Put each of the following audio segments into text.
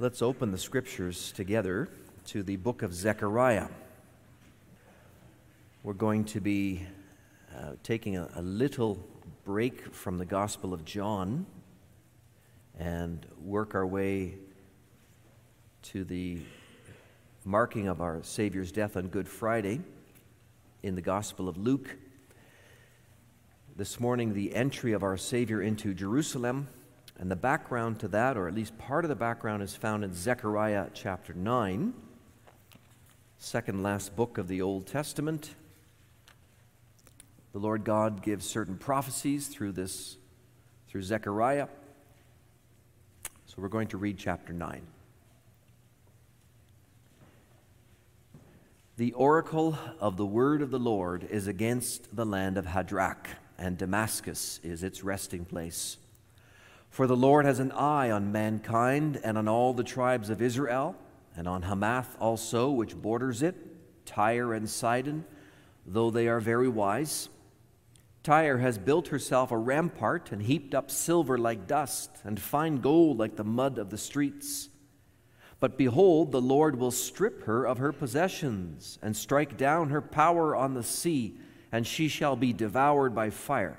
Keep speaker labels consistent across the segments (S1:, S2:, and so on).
S1: Let's open the scriptures together to the book of Zechariah. We're going to be uh, taking a, a little break from the Gospel of John and work our way to the marking of our Savior's death on Good Friday in the Gospel of Luke. This morning, the entry of our Savior into Jerusalem and the background to that, or at least part of the background, is found in Zechariah chapter 9, second last book of the Old Testament. The Lord God gives certain prophecies through this, through Zechariah. So we're going to read chapter 9. The oracle of the word of the Lord is against the land of Hadrach, and Damascus is its resting place. For the Lord has an eye on mankind and on all the tribes of Israel, and on Hamath also, which borders it, Tyre and Sidon, though they are very wise. Tyre has built herself a rampart and heaped up silver like dust, and fine gold like the mud of the streets. But behold, the Lord will strip her of her possessions, and strike down her power on the sea, and she shall be devoured by fire.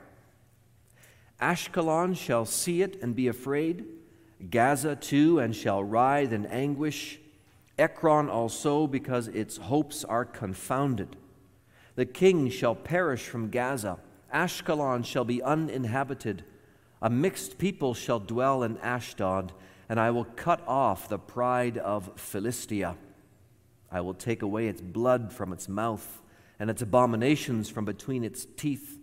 S1: Ashkelon shall see it and be afraid, Gaza too, and shall writhe in anguish, Ekron also, because its hopes are confounded. The king shall perish from Gaza, Ashkelon shall be uninhabited. A mixed people shall dwell in Ashdod, and I will cut off the pride of Philistia. I will take away its blood from its mouth, and its abominations from between its teeth.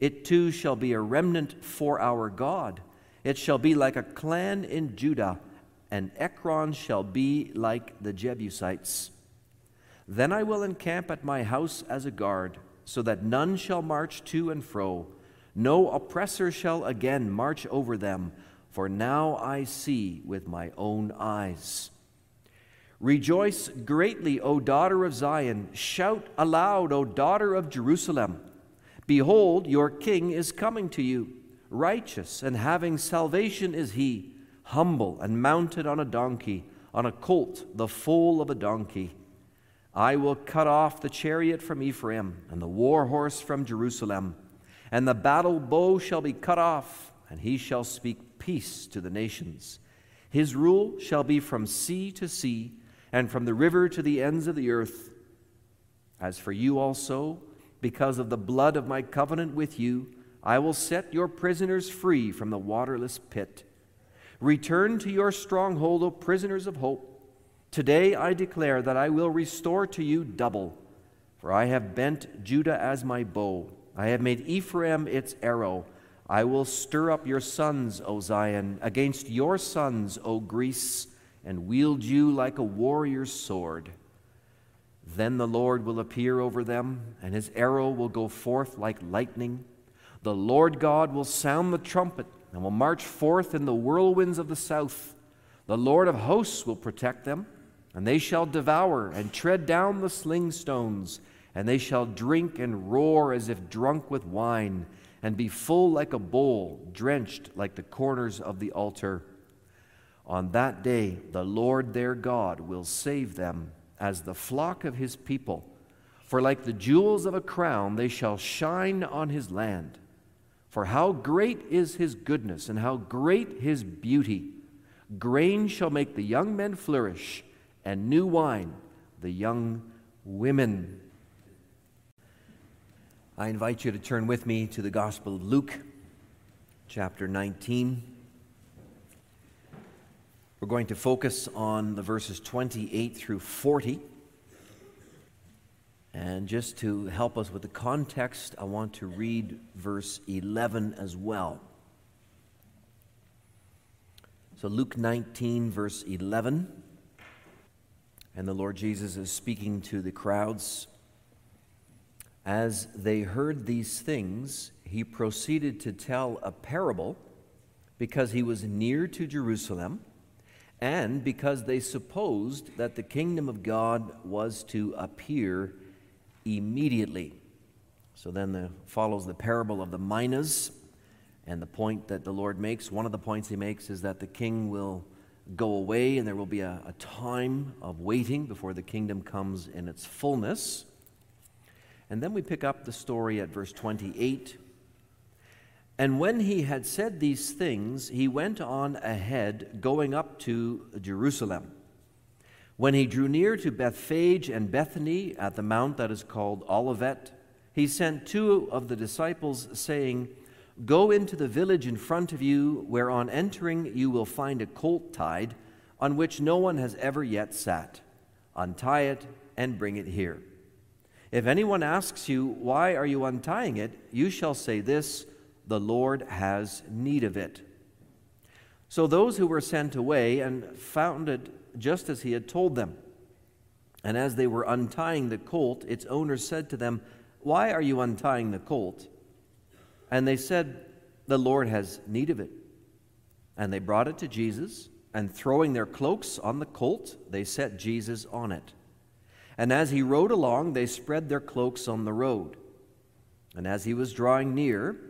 S1: It too shall be a remnant for our God. It shall be like a clan in Judah, and Ekron shall be like the Jebusites. Then I will encamp at my house as a guard, so that none shall march to and fro. No oppressor shall again march over them, for now I see with my own eyes. Rejoice greatly, O daughter of Zion. Shout aloud, O daughter of Jerusalem. Behold, your king is coming to you. Righteous and having salvation is he, humble and mounted on a donkey, on a colt, the foal of a donkey. I will cut off the chariot from Ephraim, and the war horse from Jerusalem. And the battle bow shall be cut off, and he shall speak peace to the nations. His rule shall be from sea to sea, and from the river to the ends of the earth. As for you also, because of the blood of my covenant with you, I will set your prisoners free from the waterless pit. Return to your stronghold, O prisoners of hope. Today I declare that I will restore to you double. For I have bent Judah as my bow, I have made Ephraim its arrow. I will stir up your sons, O Zion, against your sons, O Greece, and wield you like a warrior's sword. Then the Lord will appear over them, and his arrow will go forth like lightning. The Lord God will sound the trumpet and will march forth in the whirlwinds of the south. The Lord of hosts will protect them, and they shall devour and tread down the sling stones, and they shall drink and roar as if drunk with wine, and be full like a bowl, drenched like the corners of the altar. On that day, the Lord their God will save them as the flock of his people. For like the jewels of a crown, they shall shine on his land. For how great is his goodness, and how great his beauty! Grain shall make the young men flourish, and new wine the young women. I invite you to turn with me to the Gospel of Luke, chapter 19. We're going to focus on the verses 28 through 40. And just to help us with the context, I want to read verse 11 as well. So, Luke 19, verse 11. And the Lord Jesus is speaking to the crowds. As they heard these things, he proceeded to tell a parable because he was near to Jerusalem and because they supposed that the kingdom of God was to appear immediately. So then the, follows the parable of the minas, and the point that the Lord makes, one of the points he makes is that the king will go away, and there will be a, a time of waiting before the kingdom comes in its fullness. And then we pick up the story at verse 28. And when he had said these things, he went on ahead, going up to Jerusalem. When he drew near to Bethphage and Bethany at the mount that is called Olivet, he sent two of the disciples, saying, Go into the village in front of you, where on entering you will find a colt tied, on which no one has ever yet sat. Untie it and bring it here. If anyone asks you, Why are you untying it? you shall say this The Lord has need of it. So those who were sent away and found it just as he had told them. And as they were untying the colt, its owner said to them, Why are you untying the colt? And they said, The Lord has need of it. And they brought it to Jesus, and throwing their cloaks on the colt, they set Jesus on it. And as he rode along, they spread their cloaks on the road. And as he was drawing near,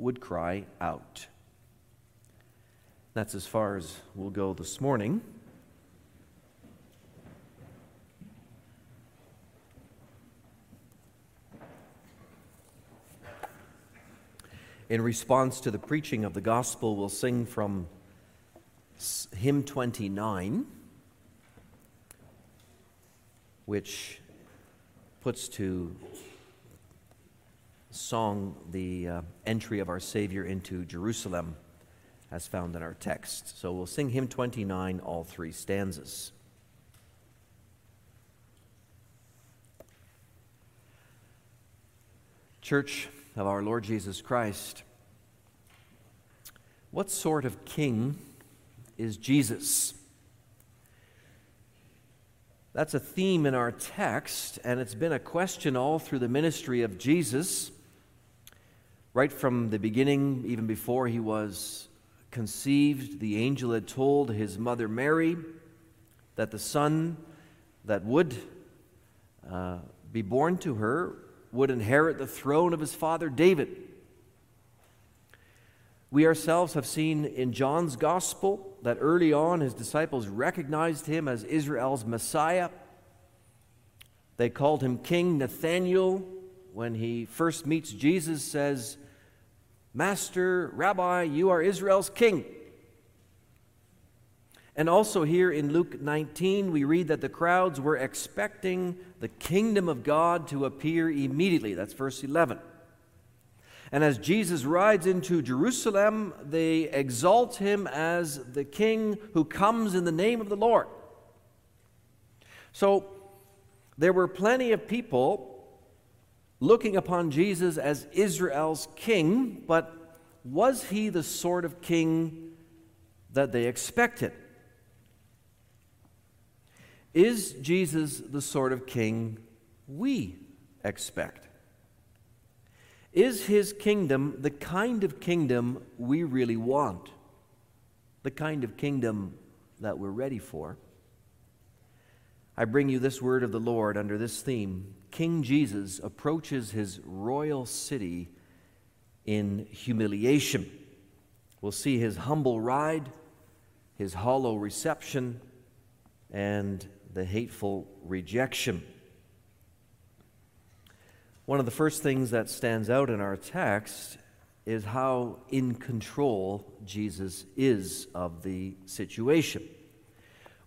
S1: would cry out. That's as far as we'll go this morning. In response to the preaching of the gospel, we'll sing from hymn 29, which puts to song the uh, entry of our Savior into Jerusalem as found in our text. So we'll sing hymn 29, all three stanzas. Church, of our Lord Jesus Christ. What sort of king is Jesus? That's a theme in our text, and it's been a question all through the ministry of Jesus, right from the beginning, even before he was conceived. The angel had told his mother Mary that the son that would uh, be born to her would inherit the throne of his father David. We ourselves have seen in John's gospel that early on his disciples recognized him as Israel's Messiah. They called him King Nathaniel when he first meets Jesus says, "Master, Rabbi, you are Israel's king." And also here in Luke 19, we read that the crowds were expecting the kingdom of God to appear immediately. That's verse 11. And as Jesus rides into Jerusalem, they exalt him as the king who comes in the name of the Lord. So there were plenty of people looking upon Jesus as Israel's king, but was he the sort of king that they expected? Is Jesus the sort of king we expect? Is his kingdom the kind of kingdom we really want? The kind of kingdom that we're ready for? I bring you this word of the Lord under this theme King Jesus approaches his royal city in humiliation. We'll see his humble ride, his hollow reception, and the hateful rejection. One of the first things that stands out in our text is how in control Jesus is of the situation.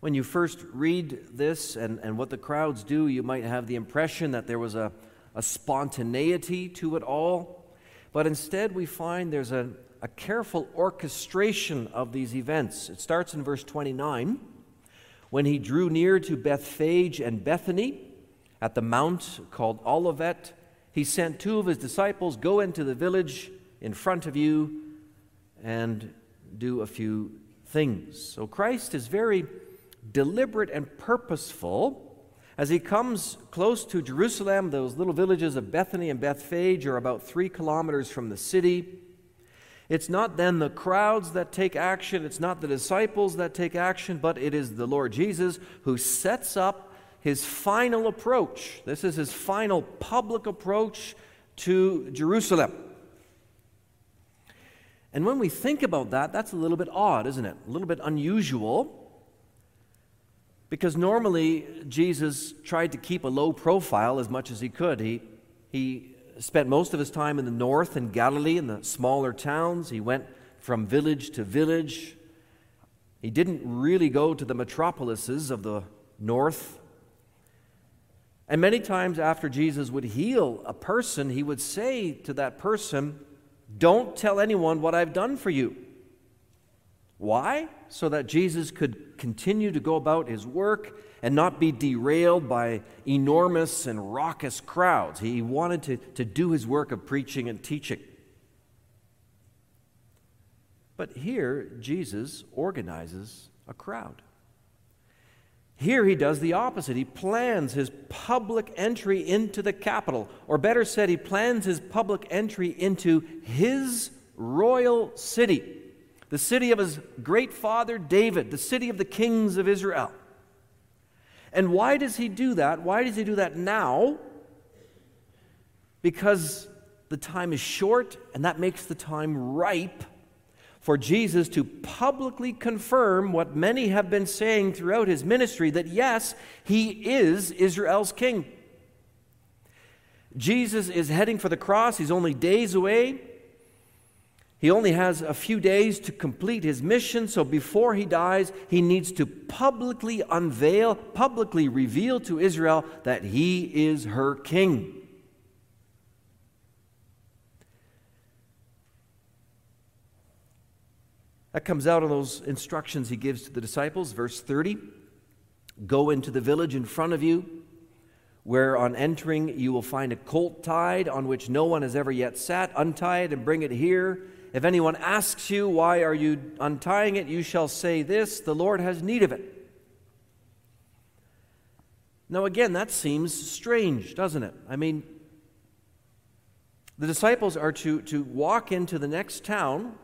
S1: When you first read this and, and what the crowds do, you might have the impression that there was a, a spontaneity to it all. But instead, we find there's a, a careful orchestration of these events. It starts in verse 29 when he drew near to Bethphage and Bethany at the mount called Olivet, he sent two of his disciples, Go into the village in front of you and do a few things. So Christ is very deliberate and purposeful. As he comes close to Jerusalem, those little villages of Bethany and Bethphage are about three kilometers from the city. It's not then the crowds that take action, it's not the disciples that take action, but it is the Lord Jesus who sets up his final approach. This is his final public approach to Jerusalem. And when we think about that, that's a little bit odd, isn't it? A little bit unusual. Because normally Jesus tried to keep a low profile as much as he could. He, he spent most of his time in the north in Galilee, in the smaller towns. He went from village to village. He didn't really go to the metropolises of the north. And many times after Jesus would heal a person, he would say to that person, Don't tell anyone what I've done for you. Why? So that Jesus could continue to go about his work and not be derailed by enormous and raucous crowds. He wanted to, to do his work of preaching and teaching. But here, Jesus organizes a crowd. Here he does the opposite. He plans his public entry into the capital, or better said, he plans his public entry into his royal city, the city of his great father David, the city of the kings of Israel. And why does he do that? Why does he do that now? Because the time is short, and that makes the time ripe for Jesus to publicly confirm what many have been saying throughout his ministry that yes, he is Israel's king. Jesus is heading for the cross, he's only days away. He only has a few days to complete his mission, so before he dies, he needs to publicly unveil, publicly reveal to Israel that he is her king. That comes out of those instructions he gives to the disciples. Verse 30 Go into the village in front of you, where on entering you will find a colt tied on which no one has ever yet sat. Untie it and bring it here. If anyone asks you, Why are you untying it? you shall say this The Lord has need of it. Now, again, that seems strange, doesn't it? I mean, the disciples are to, to walk into the next town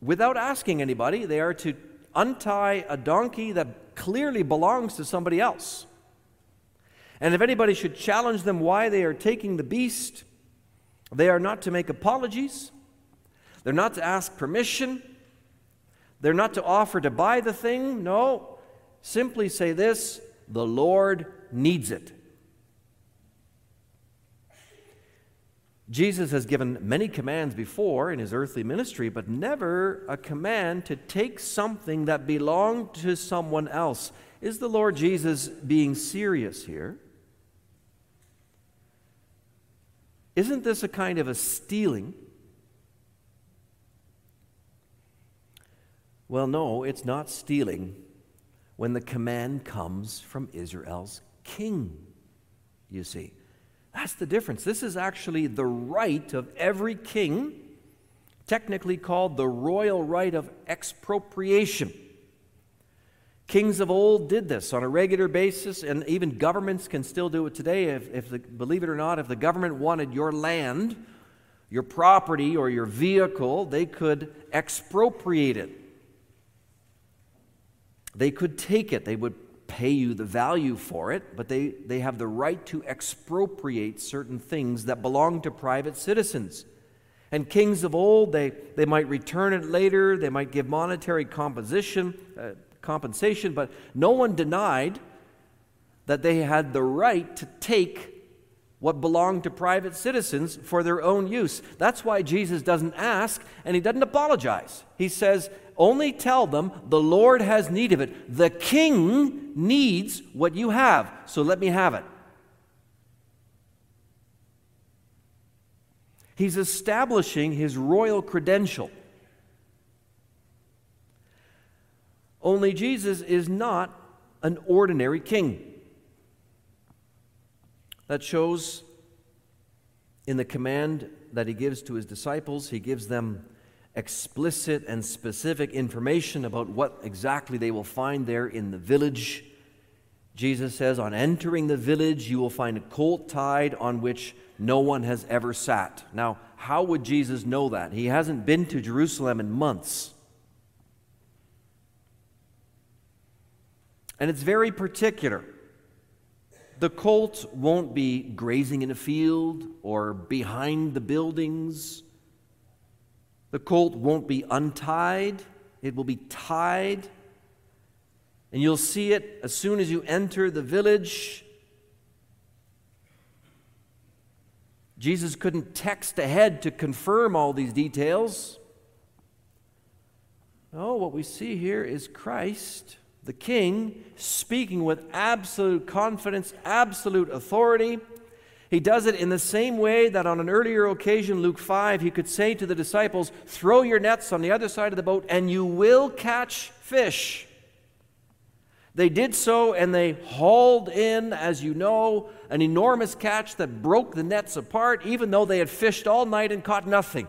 S1: without asking anybody. They are to untie a donkey that clearly belongs to somebody else. And if anybody should challenge them why they are taking the beast, they are not to make apologies. They're not to ask permission. They're not to offer to buy the thing. No. Simply say this the Lord needs it. Jesus has given many commands before in his earthly ministry, but never a command to take something that belonged to someone else. Is the Lord Jesus being serious here? Isn't this a kind of a stealing? Well, no, it's not stealing when the command comes from Israel's king, you see. That's the difference. This is actually the right of every king, technically called the royal right of expropriation. Kings of old did this on a regular basis, and even governments can still do it today. If, if the, believe it or not, if the government wanted your land, your property, or your vehicle, they could expropriate it. They could take it, they would pay you the value for it, but they, they have the right to expropriate certain things that belong to private citizens. And kings of old, they, they might return it later, they might give monetary composition, uh, compensation, but no one denied that they had the right to take what belonged to private citizens for their own use. That's why Jesus doesn't ask and he doesn't apologize. He says, only tell them the Lord has need of it. The king needs what you have, so let me have it. He's establishing his royal credential. Only Jesus is not an ordinary king. That shows in the command that he gives to his disciples, he gives them explicit and specific information about what exactly they will find there in the village. Jesus says, On entering the village, you will find a colt tied on which no one has ever sat. Now, how would Jesus know that? He hasn't been to Jerusalem in months. And it's very particular. The colt won't be grazing in a field or behind the buildings. The colt won't be untied, it will be tied. And you'll see it as soon as you enter the village. Jesus couldn't text ahead to confirm all these details. No, what we see here is Christ, the King, speaking with absolute confidence, absolute authority. He does it in the same way that on an earlier occasion, Luke 5, he could say to the disciples, Throw your nets on the other side of the boat, and you will catch fish. They did so, and they hauled in, as you know, an enormous catch that broke the nets apart, even though they had fished all night and caught nothing.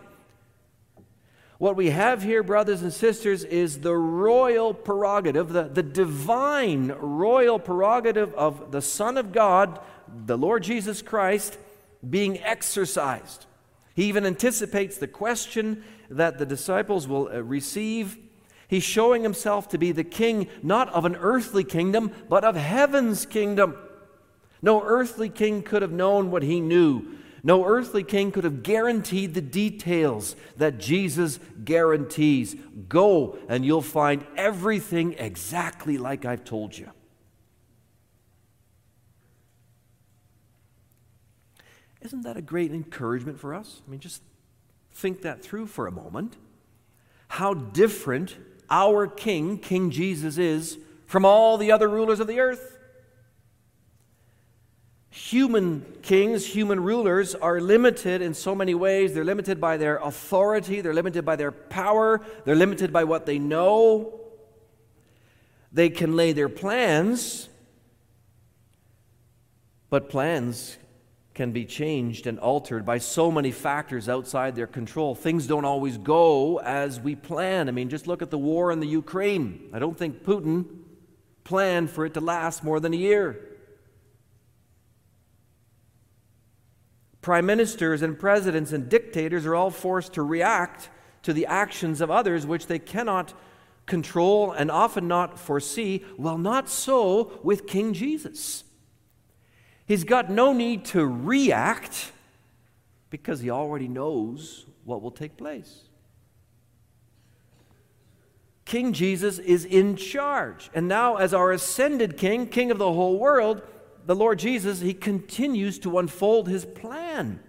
S1: What we have here, brothers and sisters, is the royal prerogative, the, the divine royal prerogative of the Son of God the Lord Jesus Christ being exercised. He even anticipates the question that the disciples will uh, receive. He's showing himself to be the king not of an earthly kingdom, but of heaven's kingdom. No earthly king could have known what he knew. No earthly king could have guaranteed the details that Jesus guarantees. Go and you'll find everything exactly like I've told you. Isn't that a great encouragement for us? I mean, just think that through for a moment. How different our King, King Jesus, is from all the other rulers of the earth. Human kings, human rulers are limited in so many ways. They're limited by their authority, they're limited by their power, they're limited by what they know. They can lay their plans, but plans can be changed and altered by so many factors outside their control. Things don't always go as we plan. I mean, just look at the war in the Ukraine. I don't think Putin planned for it to last more than a year. Prime ministers and presidents and dictators are all forced to react to the actions of others which they cannot control and often not foresee. Well, not so with King Jesus. He's got no need to react because he already knows what will take place. King Jesus is in charge. And now, as our ascended king, king of the whole world, the Lord Jesus, he continues to unfold his plan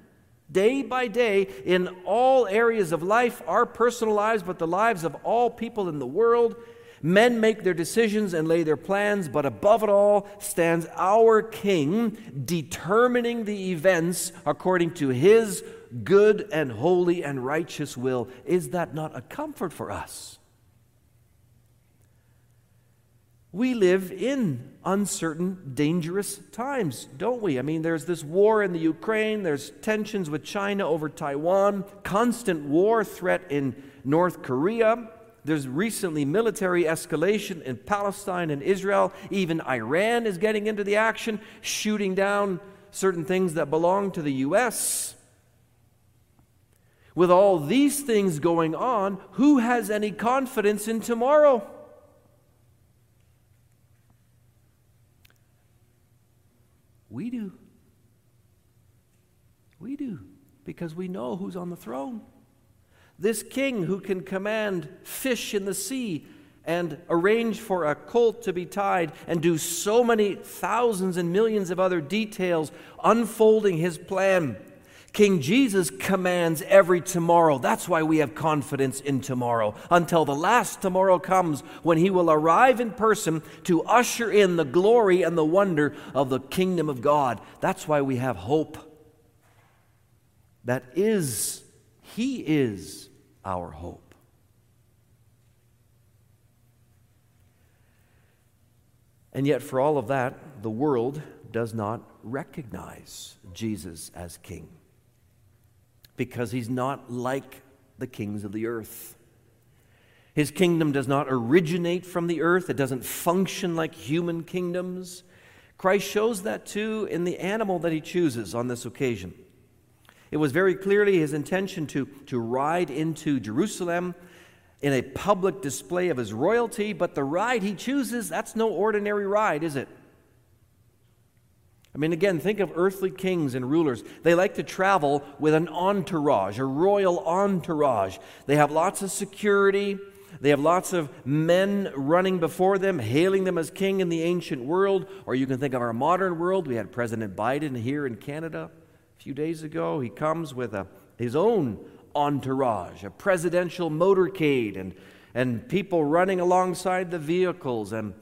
S1: day by day in all areas of life, our personal lives, but the lives of all people in the world. Men make their decisions and lay their plans, but above it all stands our King, determining the events according to his good and holy and righteous will. Is that not a comfort for us? We live in uncertain, dangerous times, don't we? I mean, there's this war in the Ukraine, there's tensions with China over Taiwan, constant war threat in North Korea. There's recently military escalation in Palestine and Israel. Even Iran is getting into the action, shooting down certain things that belong to the U.S. With all these things going on, who has any confidence in tomorrow? We do. We do, because we know who's on the throne. This king who can command fish in the sea and arrange for a colt to be tied and do so many thousands and millions of other details, unfolding his plan. King Jesus commands every tomorrow. That's why we have confidence in tomorrow until the last tomorrow comes when he will arrive in person to usher in the glory and the wonder of the kingdom of God. That's why we have hope. That is, he is our hope. And yet, for all of that, the world does not recognize Jesus as king because he's not like the kings of the earth. His kingdom does not originate from the earth, it doesn't function like human kingdoms. Christ shows that too in the animal that he chooses on this occasion. It was very clearly his intention to, to ride into Jerusalem in a public display of his royalty, but the ride he chooses, that's no ordinary ride, is it? I mean, again, think of earthly kings and rulers. They like to travel with an entourage, a royal entourage. They have lots of security. They have lots of men running before them, hailing them as king in the ancient world. Or you can think of our modern world. We had President Biden here in Canada a few days ago. He comes with a, his own entourage, a presidential motorcade, and, and people running alongside the vehicles, and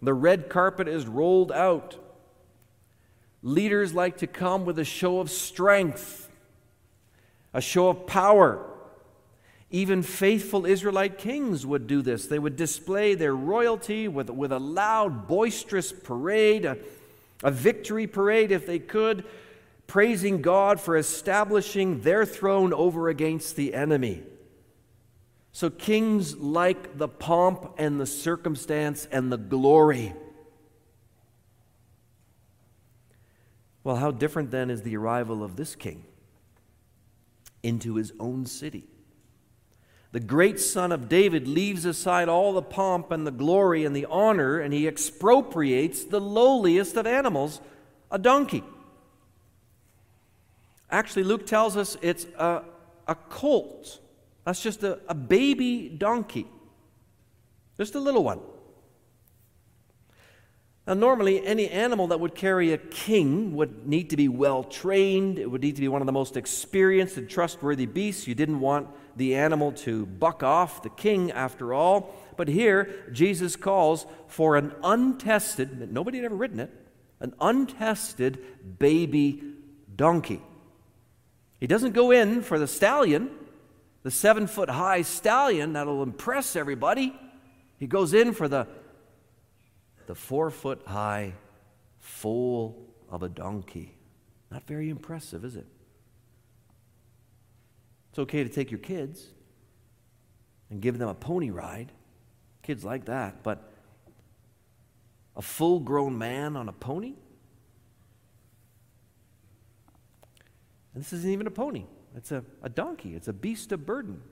S1: the red carpet is rolled out. Leaders like to come with a show of strength, a show of power. Even faithful Israelite kings would do this. They would display their royalty with, with a loud, boisterous parade, a, a victory parade if they could, praising God for establishing their throne over against the enemy. So, kings like the pomp and the circumstance and the glory. Well, how different then is the arrival of this king into his own city? The great son of David leaves aside all the pomp and the glory and the honor, and he expropriates the lowliest of animals, a donkey. Actually, Luke tells us it's a, a colt. That's just a, a baby donkey, just a little one. Now, normally, any animal that would carry a king would need to be well trained. It would need to be one of the most experienced and trustworthy beasts. You didn't want the animal to buck off the king, after all. But here, Jesus calls for an untested, nobody had ever ridden it, an untested baby donkey. He doesn't go in for the stallion, the seven foot high stallion that'll impress everybody. He goes in for the the four foot high foal of a donkey. Not very impressive, is it? It's okay to take your kids and give them a pony ride. Kids like that, but a full grown man on a pony? And this isn't even a pony, it's a, a donkey, it's a beast of burden.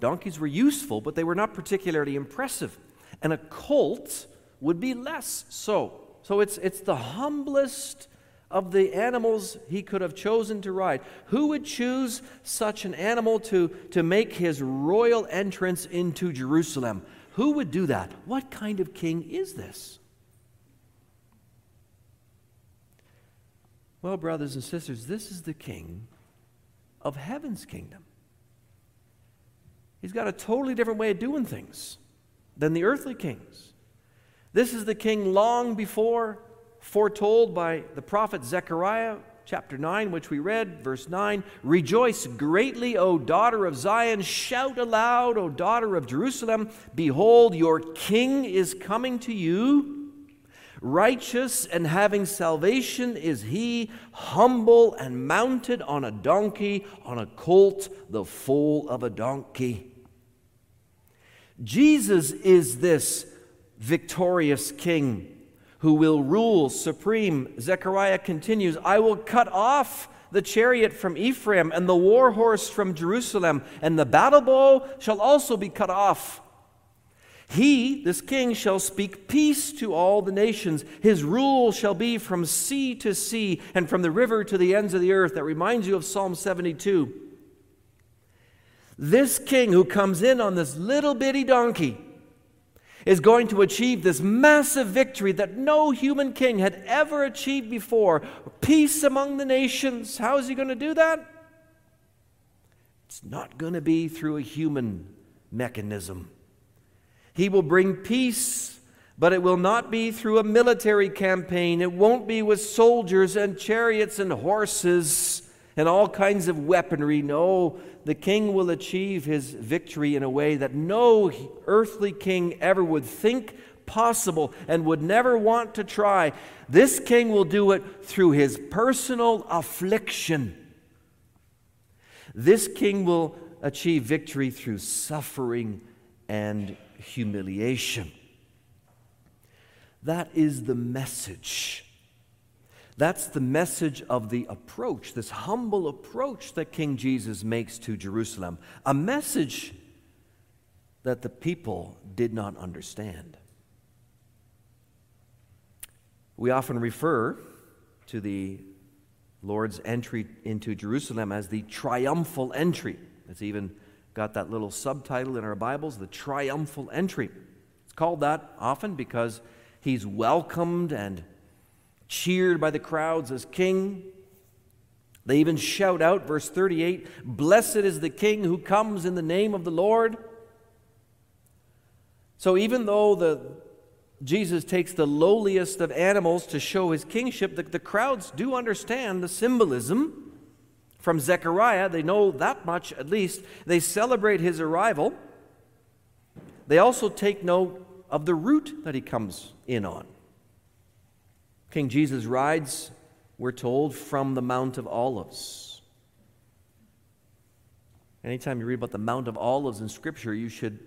S1: Donkeys were useful, but they were not particularly impressive and a colt would be less so. So it's, it's the humblest of the animals he could have chosen to ride. Who would choose such an animal to, to make his royal entrance into Jerusalem? Who would do that? What kind of king is this? Well, brothers and sisters, this is the king of heaven's kingdom. He's got a totally different way of doing things than the earthly kings. This is the king long before foretold by the prophet Zechariah, chapter 9, which we read, verse 9 Rejoice greatly, O daughter of Zion. Shout aloud, O daughter of Jerusalem. Behold, your king is coming to you. Righteous and having salvation is he, humble and mounted on a donkey, on a colt, the foal of a donkey. Jesus is this victorious king who will rule supreme. Zechariah continues I will cut off the chariot from Ephraim and the war horse from Jerusalem, and the battle bow shall also be cut off. He, this king, shall speak peace to all the nations. His rule shall be from sea to sea and from the river to the ends of the earth. That reminds you of Psalm 72. This king who comes in on this little bitty donkey is going to achieve this massive victory that no human king had ever achieved before peace among the nations. How is he going to do that? It's not going to be through a human mechanism. He will bring peace, but it will not be through a military campaign. It won't be with soldiers and chariots and horses and all kinds of weaponry. No, the king will achieve his victory in a way that no earthly king ever would think possible and would never want to try. This king will do it through his personal affliction. This king will achieve victory through suffering and humiliation. That is the message. That's the message of the approach, this humble approach that King Jesus makes to Jerusalem. A message that the people did not understand. We often refer to the Lord's entry into Jerusalem as the triumphal entry. It's even got that little subtitle in our Bibles, the triumphal entry. It's called that often because he's welcomed and cheered by the crowds as king. They even shout out, verse 38 Blessed is the king who comes in the name of the Lord. So even though the, Jesus takes the lowliest of animals to show his kingship, the, the crowds do understand the symbolism from Zechariah. They know that much at least. They celebrate his arrival. They also take note of the route that he comes in on. King Jesus rides, we're told, from the Mount of Olives. Anytime you read about the Mount of Olives in Scripture, you should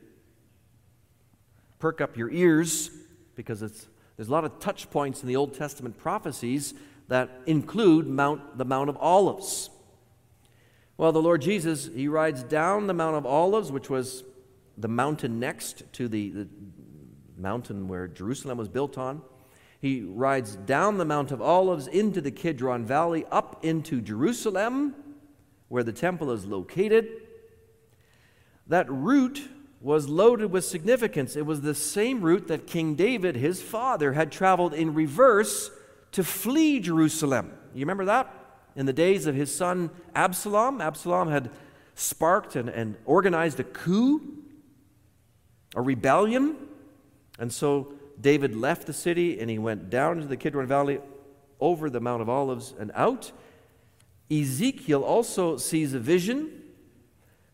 S1: perk up your ears because there's a lot of touch points in the Old Testament prophecies that include Mount, the Mount of Olives. Well, the Lord Jesus, he rides down the Mount of Olives, which was the mountain next to the, the mountain where Jerusalem was built on. He rides down the Mount of Olives into the Kidron Valley, up into Jerusalem, where the temple is located. That route was loaded with significance. It was the same route that King David, his father, had traveled in reverse to flee Jerusalem. You remember that? In the days of his son Absalom, Absalom had sparked and, and organized a coup, a rebellion. And so David left the city and he went down into the Kidron Valley over the Mount of Olives and out. Ezekiel also sees a vision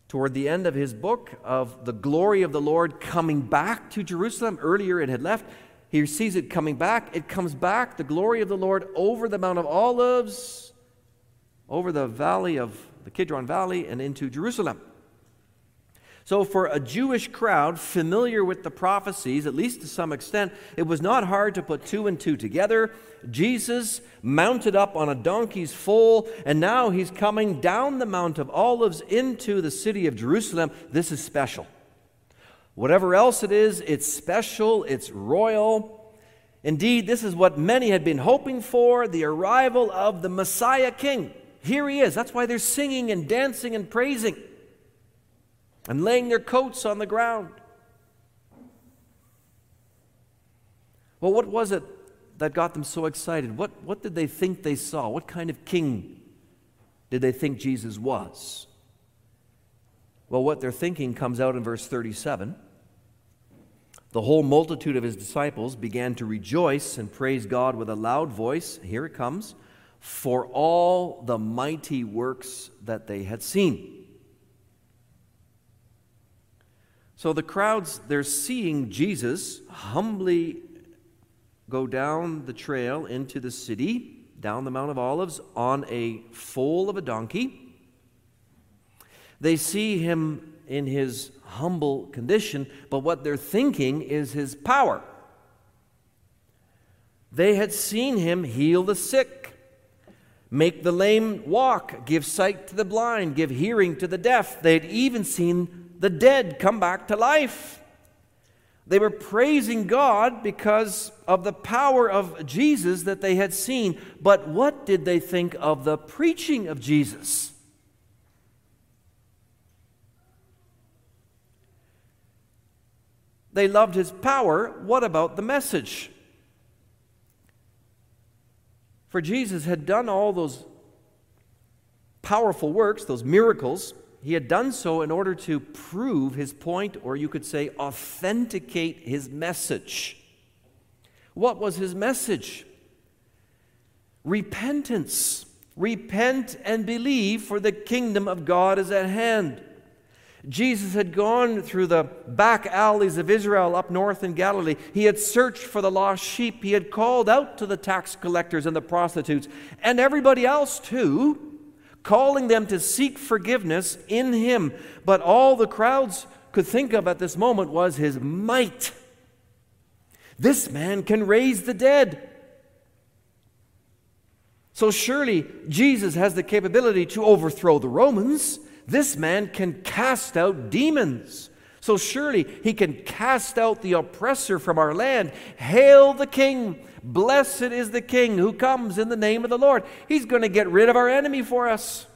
S1: toward the end of his book of the glory of the Lord coming back to Jerusalem. Earlier it had left. He sees it coming back. It comes back, the glory of the Lord, over the Mount of Olives, over the valley of the Kidron Valley, and into Jerusalem. So, for a Jewish crowd familiar with the prophecies, at least to some extent, it was not hard to put two and two together. Jesus mounted up on a donkey's foal, and now he's coming down the Mount of Olives into the city of Jerusalem. This is special. Whatever else it is, it's special, it's royal. Indeed, this is what many had been hoping for the arrival of the Messiah King. Here he is. That's why they're singing and dancing and praising and laying their coats on the ground. Well, what was it that got them so excited? What, what did they think they saw? What kind of king did they think Jesus was? Well, what they're thinking comes out in verse 37. The whole multitude of his disciples began to rejoice and praise God with a loud voice. Here it comes for all the mighty works that they had seen. So the crowds, they're seeing Jesus humbly go down the trail into the city, down the Mount of Olives, on a foal of a donkey. They see him in his humble condition, but what they're thinking is his power. They had seen him heal the sick, make the lame walk, give sight to the blind, give hearing to the deaf. They had even seen the dead come back to life. They were praising God because of the power of Jesus that they had seen. But what did they think of the preaching of Jesus? They loved his power. What about the message? For Jesus had done all those powerful works, those miracles, he had done so in order to prove his point, or you could say, authenticate his message. What was his message? Repentance. Repent and believe, for the kingdom of God is at hand. Jesus had gone through the back alleys of Israel up north in Galilee. He had searched for the lost sheep. He had called out to the tax collectors and the prostitutes and everybody else too calling them to seek forgiveness in him. But all the crowds could think of at this moment was his might. This man can raise the dead. So surely Jesus has the capability to overthrow the Romans. This man can cast out demons. So surely he can cast out the oppressor from our land. Hail the King! Blessed is the King who comes in the name of the Lord. He's going to get rid of our enemy for us.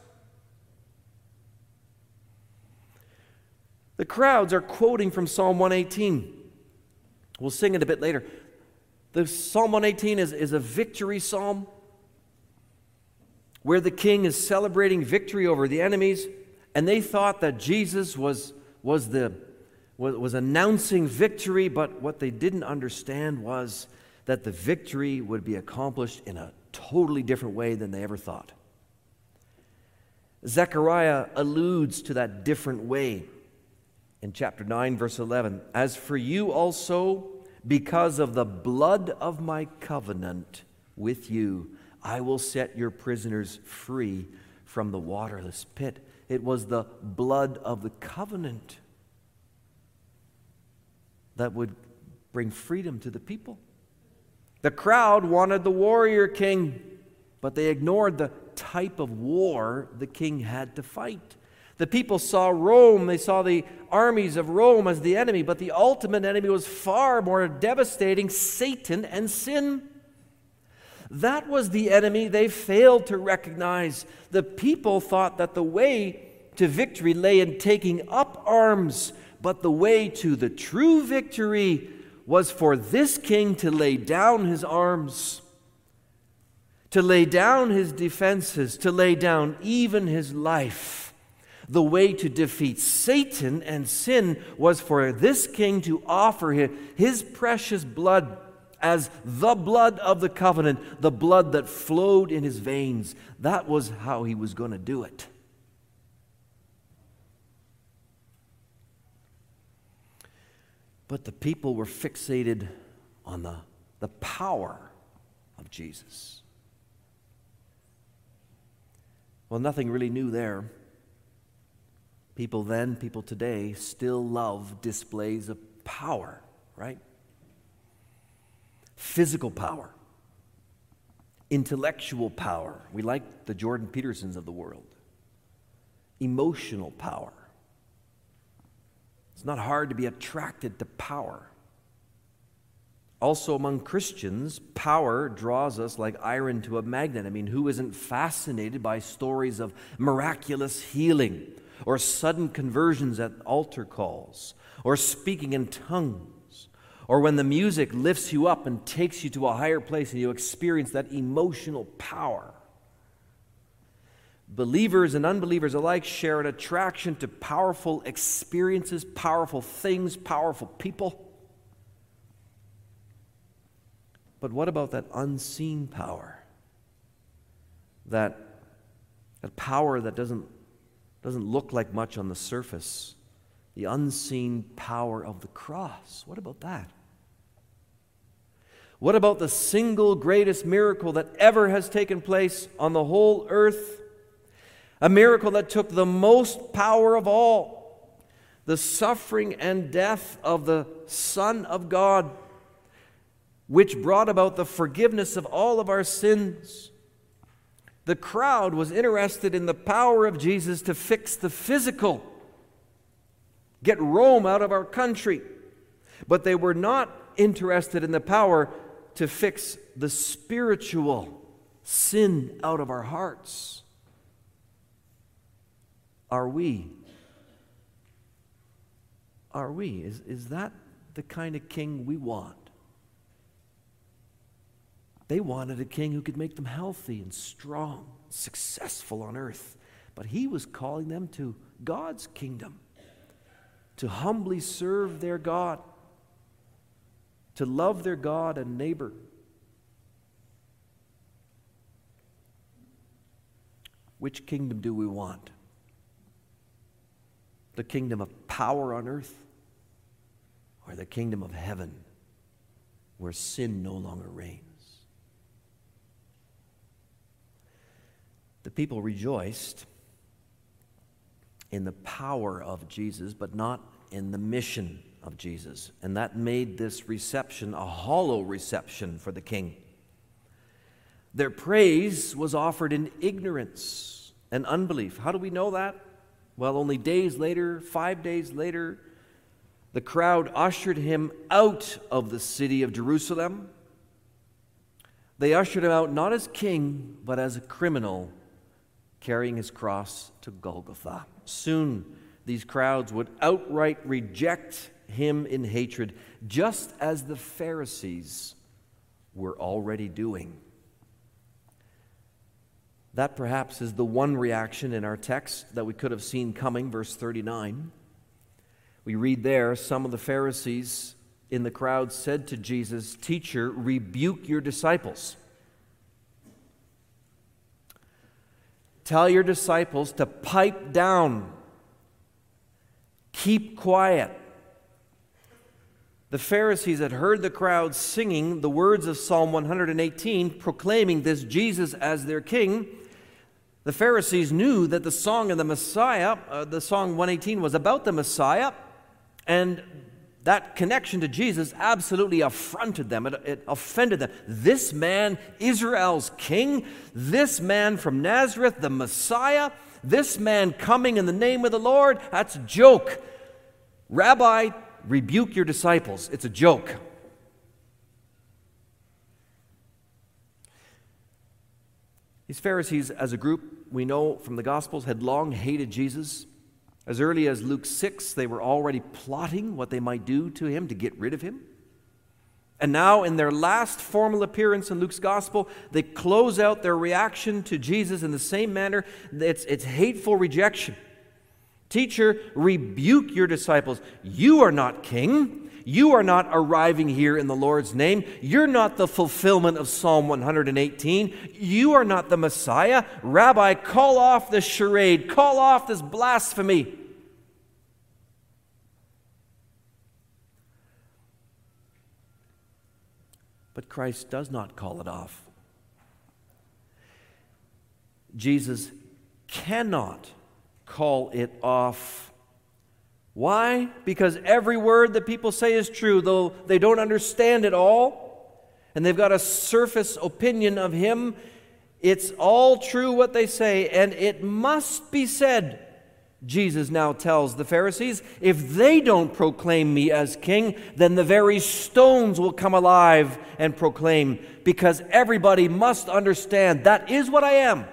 S1: The crowds are quoting from Psalm 118. We'll sing it a bit later. The Psalm 118 is, is a victory psalm where the king is celebrating victory over the enemies, and they thought that Jesus was, was the was was announcing victory, but what they didn't understand was that the victory would be accomplished in a totally different way than they ever thought. Zechariah alludes to that different way in chapter 9, verse 11. As for you also, because of the blood of my covenant with you, I will set your prisoners free from the waterless pit. It was the blood of the covenant that would bring freedom to the people. The crowd wanted the warrior king, but they ignored the type of war the king had to fight. The people saw Rome, they saw the armies of Rome as the enemy, but the ultimate enemy was far more devastating Satan and sin. That was the enemy they failed to recognize. The people thought that the way to victory lay in taking up arms, but the way to the true victory was for this king to lay down his arms, to lay down his defenses, to lay down even his life. The way to defeat Satan and sin was for this king to offer his precious blood as the blood of the covenant, the blood that flowed in his veins. That was how he was going to do it. But the people were fixated on the, the power of Jesus. Well, nothing really new there. People then, people today, still love displays of power, right? Physical power, intellectual power. We like the Jordan Petersons of the world. Emotional power. It's not hard to be attracted to power. Also, among Christians, power draws us like iron to a magnet. I mean, who isn't fascinated by stories of miraculous healing or sudden conversions at altar calls or speaking in tongues or when the music lifts you up and takes you to a higher place and you experience that emotional power? Believers and unbelievers alike share an attraction to powerful experiences, powerful things, powerful people. But what about that unseen power? That, that power that doesn't, doesn't look like much on the surface. The unseen power of the cross. What about that? What about the single greatest miracle that ever has taken place on the whole earth? A miracle that took the most power of all the suffering and death of the Son of God, which brought about the forgiveness of all of our sins. The crowd was interested in the power of Jesus to fix the physical, get Rome out of our country, but they were not interested in the power to fix the spiritual sin out of our hearts. Are we? Are we? Is, is that the kind of king we want? They wanted a king who could make them healthy and strong, successful on earth. But he was calling them to God's kingdom, to humbly serve their God, to love their God and neighbor. Which kingdom do we want? The kingdom of power on earth or the kingdom of heaven where sin no longer reigns. The people rejoiced in the power of Jesus, but not in the mission of Jesus. And that made this reception a hollow reception for the king. Their praise was offered in ignorance and unbelief. How do we know that? Well, only days later, five days later, the crowd ushered him out of the city of Jerusalem. They ushered him out not as king, but as a criminal carrying his cross to Golgotha. Soon, these crowds would outright reject him in hatred, just as the Pharisees were already doing. That perhaps is the one reaction in our text that we could have seen coming, verse 39. We read there some of the Pharisees in the crowd said to Jesus, Teacher, rebuke your disciples. Tell your disciples to pipe down, keep quiet. The Pharisees had heard the crowd singing the words of Psalm 118, proclaiming this Jesus as their king. The Pharisees knew that the song of the Messiah, uh, the song 118, was about the Messiah, and that connection to Jesus absolutely affronted them. It, it, offended them. This man, Israel's king, this man from Nazareth, the Messiah, this man coming in the name of the Lord, that's a joke. Rabbi, rebuke your disciples. It's a joke. These Pharisees, as a group, we know from the Gospels, had long hated Jesus. As early as Luke 6, they were already plotting what they might do to him to get rid of him. And now, in their last formal appearance in Luke's gospel, they close out their reaction to Jesus in the same manner. It's, it's hateful rejection. Teacher, rebuke your disciples. You are not king. You are not arriving here in the Lord's name. You're not the fulfillment of Psalm 118. You are not the Messiah. Rabbi, call off this charade. Call off this blasphemy. But Christ does not call it off. Jesus cannot call it off. Why? Because every word that people say is true, though they don't understand it all, and they've got a surface opinion of Him. It's all true what they say, and it must be said. Jesus now tells the Pharisees if they don't proclaim me as king, then the very stones will come alive and proclaim, because everybody must understand that is what I am.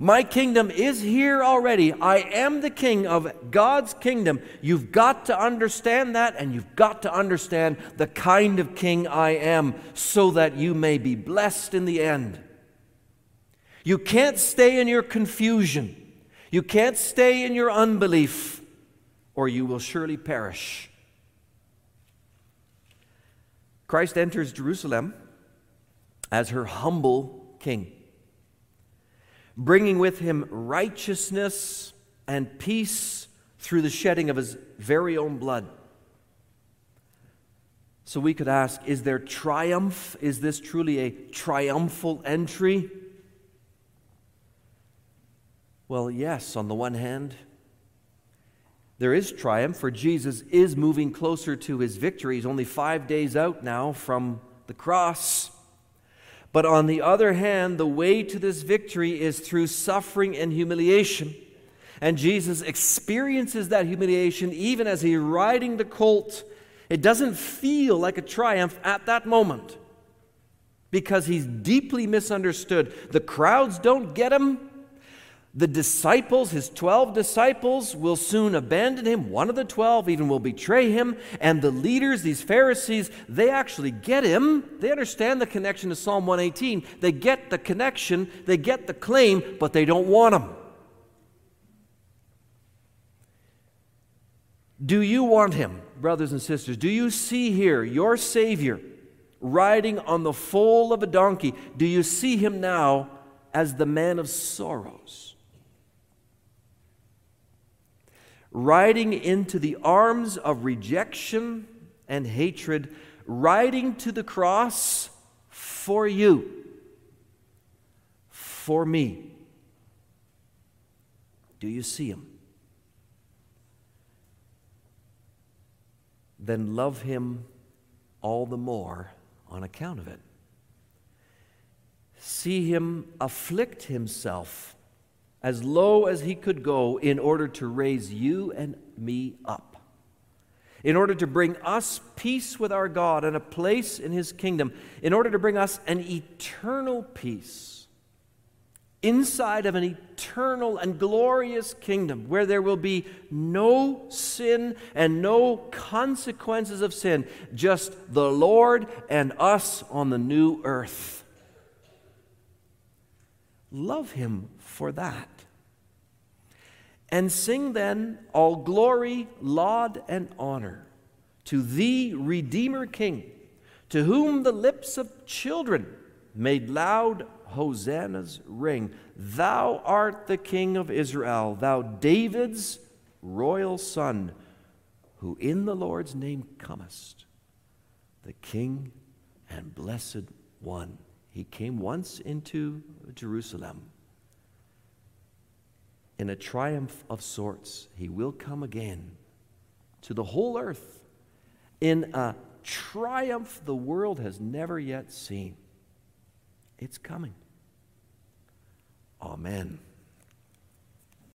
S1: My kingdom is here already. I am the king of God's kingdom. You've got to understand that, and you've got to understand the kind of king I am so that you may be blessed in the end. You can't stay in your confusion, you can't stay in your unbelief, or you will surely perish. Christ enters Jerusalem as her humble king bringing with him righteousness and peace through the shedding of his very own blood. So we could ask is there triumph? Is this truly a triumphal entry? Well, yes, on the one hand, there is triumph, for Jesus is moving closer to his victory. He's only five days out now from the cross. But on the other hand, the way to this victory is through suffering and humiliation. And Jesus experiences that humiliation even as he's riding the colt. It doesn't feel like a triumph at that moment because he's deeply misunderstood. The crowds don't get him, the disciples, his 12 disciples, will soon abandon him. One of the 12 even will betray him. And the leaders, these Pharisees, they actually get him. They understand the connection to Psalm 118. They get the connection, they get the claim, but they don't want him. Do you want him, brothers and sisters? Do you see here your Savior riding on the foal of a donkey? Do you see him now as the man of sorrows? Riding into the arms of rejection and hatred, riding to the cross for you. for me. Do you see him? Then love him all the more on account of it. See him afflict himself as low as he could go in order to raise you and me up, in order to bring us peace with our God and a place in his kingdom, in order to bring us an eternal peace inside of an eternal and glorious kingdom where there will be no sin and no consequences of sin, just the Lord and us on the new earth. Love him for that. And sing then all glory, laud, and honor to the Redeemer King, to whom the lips of children made loud hosannas ring. Thou art the King of Israel, thou David's royal son, who in the Lord's name comest, the King and blessed one. He came once into Jerusalem in a triumph of sorts. He will come again to the whole earth in a triumph the world has never yet seen. It's coming. Amen.